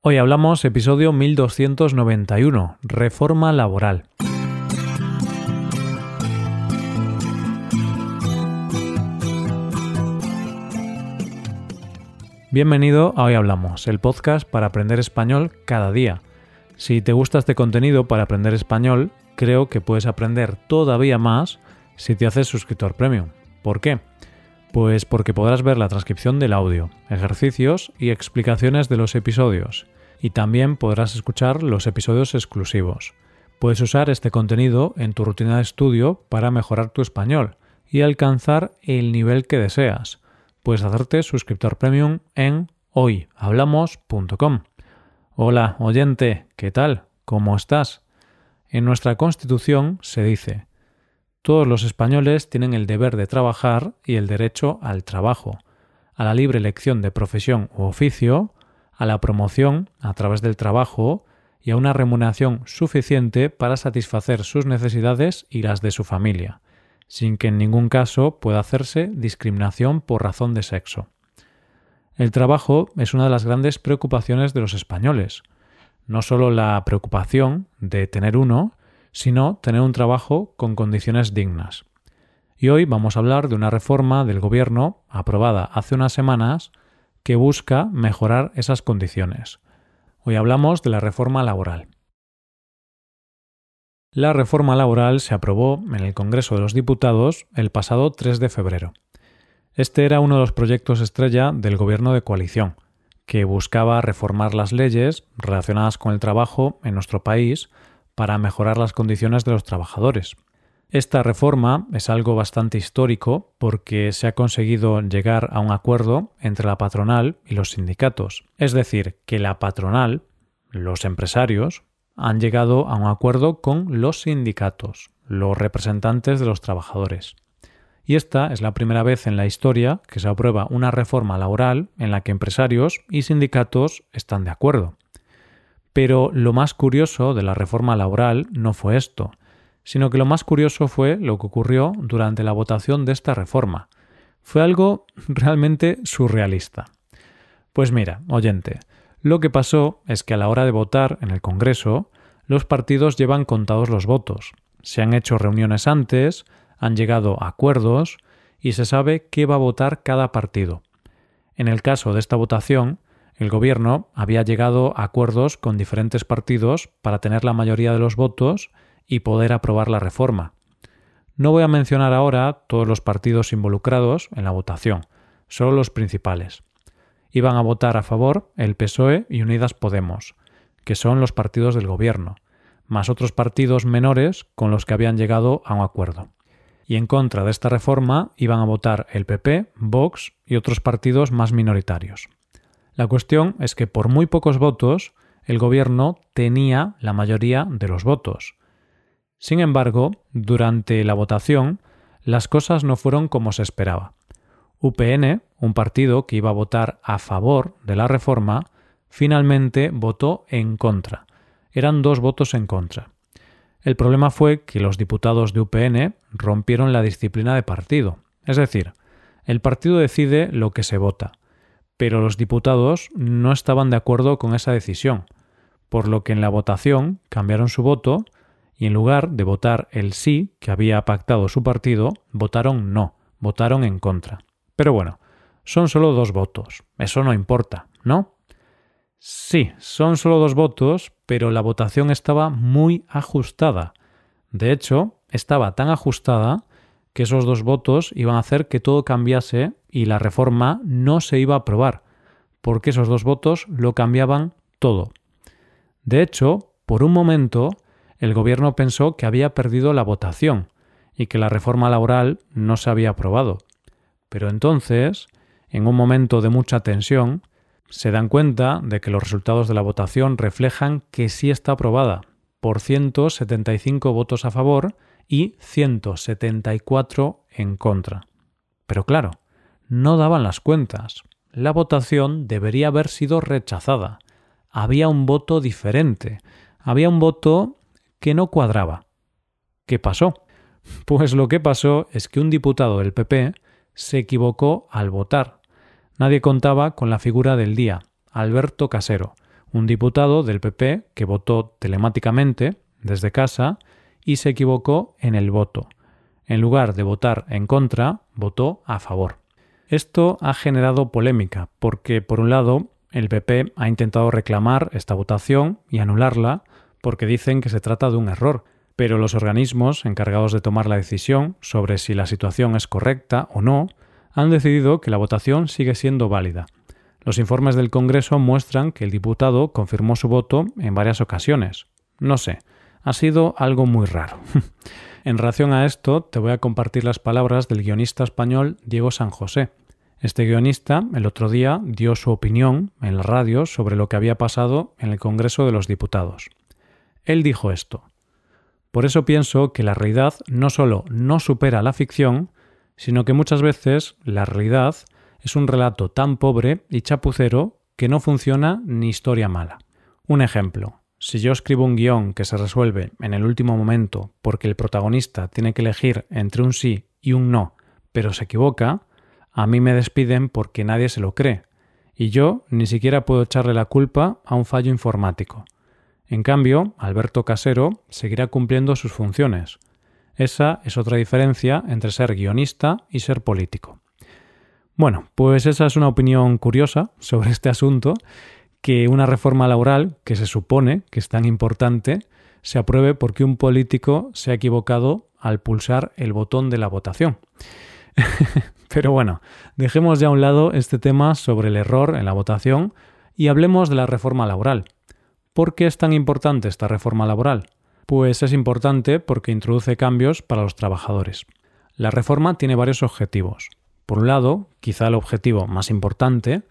Hoy hablamos episodio 1291, Reforma Laboral. Bienvenido a Hoy Hablamos, el podcast para aprender español cada día. Si te gusta este contenido para aprender español, creo que puedes aprender todavía más si te haces suscriptor premium. ¿Por qué? Pues porque podrás ver la transcripción del audio, ejercicios y explicaciones de los episodios, y también podrás escuchar los episodios exclusivos. Puedes usar este contenido en tu rutina de estudio para mejorar tu español y alcanzar el nivel que deseas. Puedes hacerte suscriptor premium en hoyhablamos.com. Hola, oyente, ¿qué tal? ¿Cómo estás? En nuestra Constitución se dice todos los españoles tienen el deber de trabajar y el derecho al trabajo, a la libre elección de profesión u oficio, a la promoción a través del trabajo y a una remuneración suficiente para satisfacer sus necesidades y las de su familia, sin que en ningún caso pueda hacerse discriminación por razón de sexo. El trabajo es una de las grandes preocupaciones de los españoles, no solo la preocupación de tener uno, sino tener un trabajo con condiciones dignas. Y hoy vamos a hablar de una reforma del Gobierno aprobada hace unas semanas que busca mejorar esas condiciones. Hoy hablamos de la reforma laboral. La reforma laboral se aprobó en el Congreso de los Diputados el pasado 3 de febrero. Este era uno de los proyectos estrella del Gobierno de coalición, que buscaba reformar las leyes relacionadas con el trabajo en nuestro país para mejorar las condiciones de los trabajadores. Esta reforma es algo bastante histórico porque se ha conseguido llegar a un acuerdo entre la patronal y los sindicatos. Es decir, que la patronal, los empresarios, han llegado a un acuerdo con los sindicatos, los representantes de los trabajadores. Y esta es la primera vez en la historia que se aprueba una reforma laboral en la que empresarios y sindicatos están de acuerdo. Pero lo más curioso de la reforma laboral no fue esto, sino que lo más curioso fue lo que ocurrió durante la votación de esta reforma. Fue algo realmente surrealista. Pues mira, oyente, lo que pasó es que a la hora de votar en el Congreso, los partidos llevan contados los votos. Se han hecho reuniones antes, han llegado a acuerdos y se sabe qué va a votar cada partido. En el caso de esta votación, el gobierno había llegado a acuerdos con diferentes partidos para tener la mayoría de los votos y poder aprobar la reforma. No voy a mencionar ahora todos los partidos involucrados en la votación, solo los principales. Iban a votar a favor el PSOE y Unidas Podemos, que son los partidos del gobierno, más otros partidos menores con los que habían llegado a un acuerdo. Y en contra de esta reforma iban a votar el PP, Vox y otros partidos más minoritarios. La cuestión es que por muy pocos votos el gobierno tenía la mayoría de los votos. Sin embargo, durante la votación, las cosas no fueron como se esperaba. UPN, un partido que iba a votar a favor de la reforma, finalmente votó en contra. Eran dos votos en contra. El problema fue que los diputados de UPN rompieron la disciplina de partido. Es decir, el partido decide lo que se vota pero los diputados no estaban de acuerdo con esa decisión, por lo que en la votación cambiaron su voto y en lugar de votar el sí que había pactado su partido, votaron no, votaron en contra. Pero bueno, son solo dos votos, eso no importa, ¿no? Sí, son solo dos votos, pero la votación estaba muy ajustada. De hecho, estaba tan ajustada que esos dos votos iban a hacer que todo cambiase y la reforma no se iba a aprobar, porque esos dos votos lo cambiaban todo. De hecho, por un momento, el gobierno pensó que había perdido la votación y que la reforma laboral no se había aprobado. Pero entonces, en un momento de mucha tensión, se dan cuenta de que los resultados de la votación reflejan que sí está aprobada, por 175 votos a favor y 174 en contra. Pero claro, no daban las cuentas. La votación debería haber sido rechazada. Había un voto diferente. Había un voto que no cuadraba. ¿Qué pasó? Pues lo que pasó es que un diputado del PP se equivocó al votar. Nadie contaba con la figura del día, Alberto Casero, un diputado del PP que votó telemáticamente desde casa y se equivocó en el voto. En lugar de votar en contra, votó a favor. Esto ha generado polémica porque, por un lado, el PP ha intentado reclamar esta votación y anularla porque dicen que se trata de un error, pero los organismos encargados de tomar la decisión sobre si la situación es correcta o no han decidido que la votación sigue siendo válida. Los informes del Congreso muestran que el diputado confirmó su voto en varias ocasiones. No sé, ha sido algo muy raro. en relación a esto, te voy a compartir las palabras del guionista español Diego San José. Este guionista el otro día dio su opinión en la radio sobre lo que había pasado en el Congreso de los Diputados. Él dijo esto. Por eso pienso que la realidad no solo no supera la ficción, sino que muchas veces la realidad es un relato tan pobre y chapucero que no funciona ni historia mala. Un ejemplo. Si yo escribo un guion que se resuelve en el último momento porque el protagonista tiene que elegir entre un sí y un no, pero se equivoca, a mí me despiden porque nadie se lo cree, y yo ni siquiera puedo echarle la culpa a un fallo informático. En cambio, Alberto Casero seguirá cumpliendo sus funciones. Esa es otra diferencia entre ser guionista y ser político. Bueno, pues esa es una opinión curiosa sobre este asunto que una reforma laboral, que se supone que es tan importante, se apruebe porque un político se ha equivocado al pulsar el botón de la votación. Pero bueno, dejemos ya a un lado este tema sobre el error en la votación y hablemos de la reforma laboral. ¿Por qué es tan importante esta reforma laboral? Pues es importante porque introduce cambios para los trabajadores. La reforma tiene varios objetivos. Por un lado, quizá el objetivo más importante,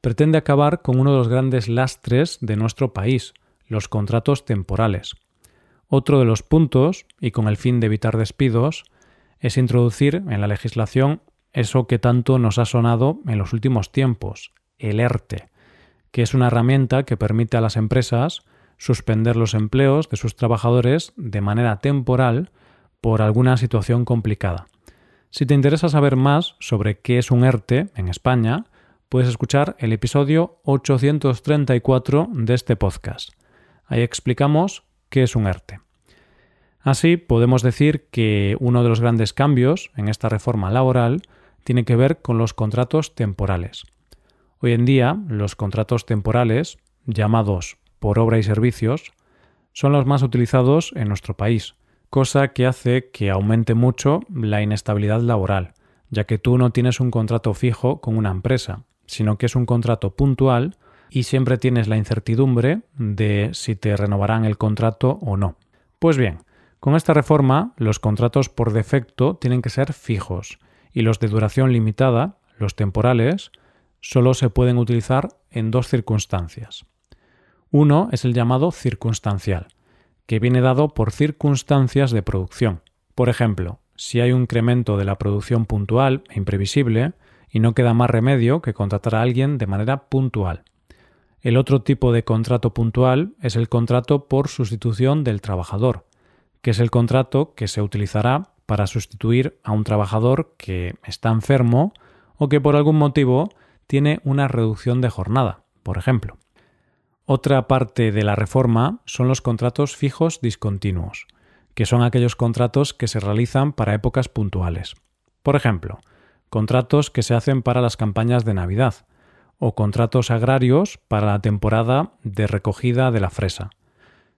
pretende acabar con uno de los grandes lastres de nuestro país, los contratos temporales. Otro de los puntos, y con el fin de evitar despidos, es introducir en la legislación eso que tanto nos ha sonado en los últimos tiempos, el ERTE, que es una herramienta que permite a las empresas suspender los empleos de sus trabajadores de manera temporal por alguna situación complicada. Si te interesa saber más sobre qué es un ERTE en España, puedes escuchar el episodio 834 de este podcast. Ahí explicamos qué es un ERTE. Así, podemos decir que uno de los grandes cambios en esta reforma laboral tiene que ver con los contratos temporales. Hoy en día, los contratos temporales, llamados por obra y servicios, son los más utilizados en nuestro país, cosa que hace que aumente mucho la inestabilidad laboral, ya que tú no tienes un contrato fijo con una empresa, sino que es un contrato puntual y siempre tienes la incertidumbre de si te renovarán el contrato o no. Pues bien, con esta reforma los contratos por defecto tienen que ser fijos y los de duración limitada, los temporales, solo se pueden utilizar en dos circunstancias. Uno es el llamado circunstancial, que viene dado por circunstancias de producción. Por ejemplo, si hay un incremento de la producción puntual e imprevisible, y no queda más remedio que contratar a alguien de manera puntual. El otro tipo de contrato puntual es el contrato por sustitución del trabajador, que es el contrato que se utilizará para sustituir a un trabajador que está enfermo o que por algún motivo tiene una reducción de jornada, por ejemplo. Otra parte de la reforma son los contratos fijos discontinuos, que son aquellos contratos que se realizan para épocas puntuales. Por ejemplo, contratos que se hacen para las campañas de Navidad, o contratos agrarios para la temporada de recogida de la fresa.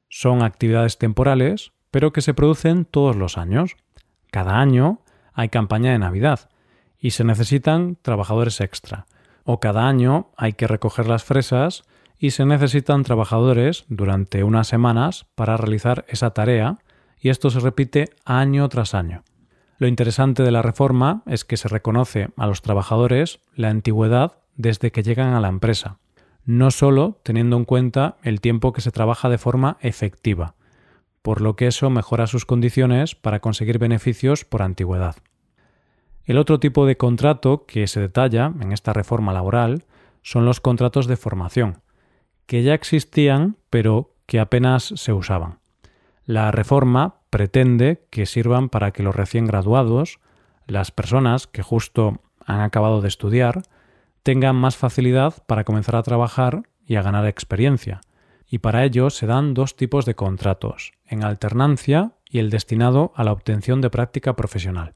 Son actividades temporales, pero que se producen todos los años. Cada año hay campaña de Navidad y se necesitan trabajadores extra. O cada año hay que recoger las fresas y se necesitan trabajadores durante unas semanas para realizar esa tarea y esto se repite año tras año. Lo interesante de la reforma es que se reconoce a los trabajadores la antigüedad desde que llegan a la empresa, no solo teniendo en cuenta el tiempo que se trabaja de forma efectiva, por lo que eso mejora sus condiciones para conseguir beneficios por antigüedad. El otro tipo de contrato que se detalla en esta reforma laboral son los contratos de formación, que ya existían pero que apenas se usaban. La reforma pretende que sirvan para que los recién graduados, las personas que justo han acabado de estudiar, tengan más facilidad para comenzar a trabajar y a ganar experiencia, y para ello se dan dos tipos de contratos, en alternancia y el destinado a la obtención de práctica profesional.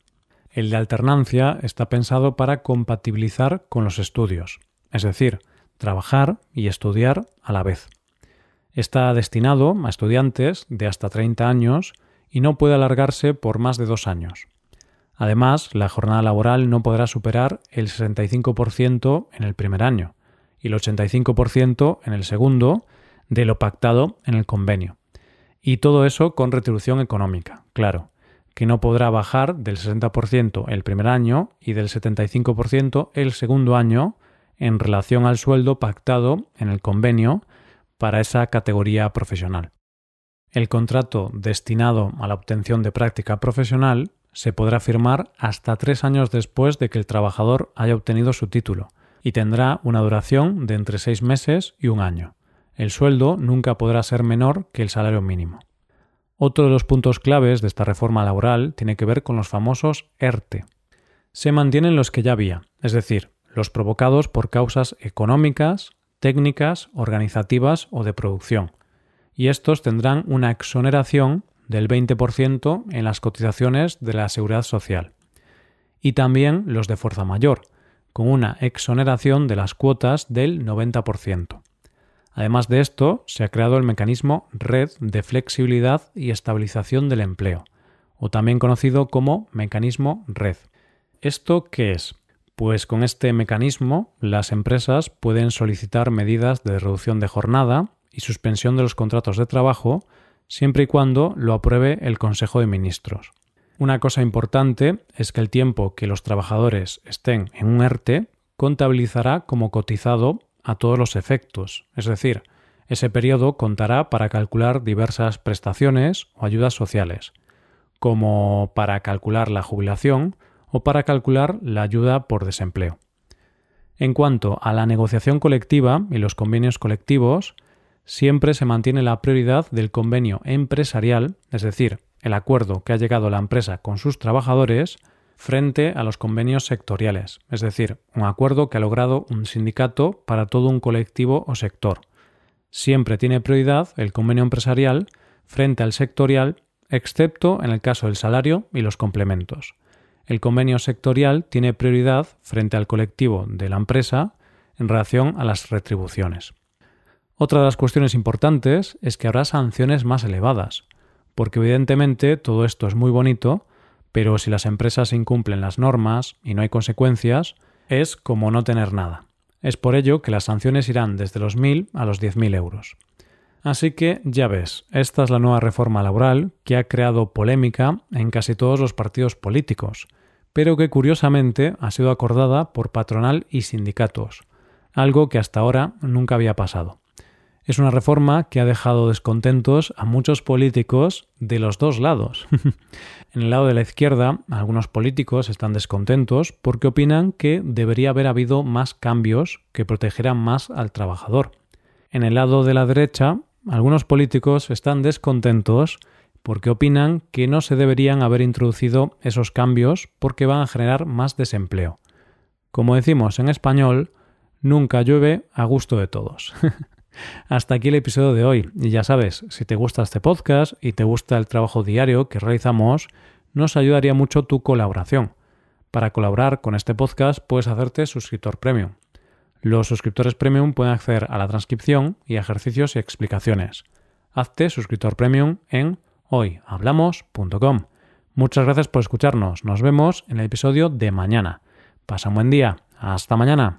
El de alternancia está pensado para compatibilizar con los estudios, es decir, trabajar y estudiar a la vez. Está destinado a estudiantes de hasta 30 años y no puede alargarse por más de dos años. Además, la jornada laboral no podrá superar el 65% en el primer año y el 85% en el segundo de lo pactado en el convenio. Y todo eso con retribución económica, claro, que no podrá bajar del 60% el primer año y del 75% el segundo año en relación al sueldo pactado en el convenio para esa categoría profesional. El contrato destinado a la obtención de práctica profesional se podrá firmar hasta tres años después de que el trabajador haya obtenido su título y tendrá una duración de entre seis meses y un año. El sueldo nunca podrá ser menor que el salario mínimo. Otro de los puntos claves de esta reforma laboral tiene que ver con los famosos ERTE. Se mantienen los que ya había, es decir, los provocados por causas económicas, técnicas, organizativas o de producción, y estos tendrán una exoneración del 20% en las cotizaciones de la seguridad social. Y también los de fuerza mayor, con una exoneración de las cuotas del 90%. Además de esto, se ha creado el mecanismo Red de Flexibilidad y Estabilización del Empleo, o también conocido como mecanismo Red. ¿Esto qué es? Pues con este mecanismo las empresas pueden solicitar medidas de reducción de jornada y suspensión de los contratos de trabajo siempre y cuando lo apruebe el Consejo de Ministros. Una cosa importante es que el tiempo que los trabajadores estén en un ERTE contabilizará como cotizado a todos los efectos, es decir, ese periodo contará para calcular diversas prestaciones o ayudas sociales, como para calcular la jubilación o para calcular la ayuda por desempleo. En cuanto a la negociación colectiva y los convenios colectivos, siempre se mantiene la prioridad del convenio empresarial, es decir, el acuerdo que ha llegado la empresa con sus trabajadores, frente a los convenios sectoriales, es decir, un acuerdo que ha logrado un sindicato para todo un colectivo o sector. Siempre tiene prioridad el convenio empresarial frente al sectorial, excepto en el caso del salario y los complementos. El convenio sectorial tiene prioridad frente al colectivo de la empresa en relación a las retribuciones. Otra de las cuestiones importantes es que habrá sanciones más elevadas, porque evidentemente todo esto es muy bonito, pero si las empresas incumplen las normas y no hay consecuencias, es como no tener nada. Es por ello que las sanciones irán desde los 1.000 a los 10.000 euros. Así que ya ves, esta es la nueva reforma laboral que ha creado polémica en casi todos los partidos políticos, pero que curiosamente ha sido acordada por patronal y sindicatos, algo que hasta ahora nunca había pasado. Es una reforma que ha dejado descontentos a muchos políticos de los dos lados. en el lado de la izquierda, algunos políticos están descontentos porque opinan que debería haber habido más cambios que protegeran más al trabajador. En el lado de la derecha, algunos políticos están descontentos porque opinan que no se deberían haber introducido esos cambios porque van a generar más desempleo. Como decimos en español, nunca llueve a gusto de todos. Hasta aquí el episodio de hoy. Y ya sabes, si te gusta este podcast y te gusta el trabajo diario que realizamos, nos ayudaría mucho tu colaboración. Para colaborar con este podcast puedes hacerte suscriptor premium. Los suscriptores premium pueden acceder a la transcripción y ejercicios y explicaciones. Hazte suscriptor premium en hoyhablamos.com. Muchas gracias por escucharnos. Nos vemos en el episodio de mañana. Pasa un buen día. Hasta mañana.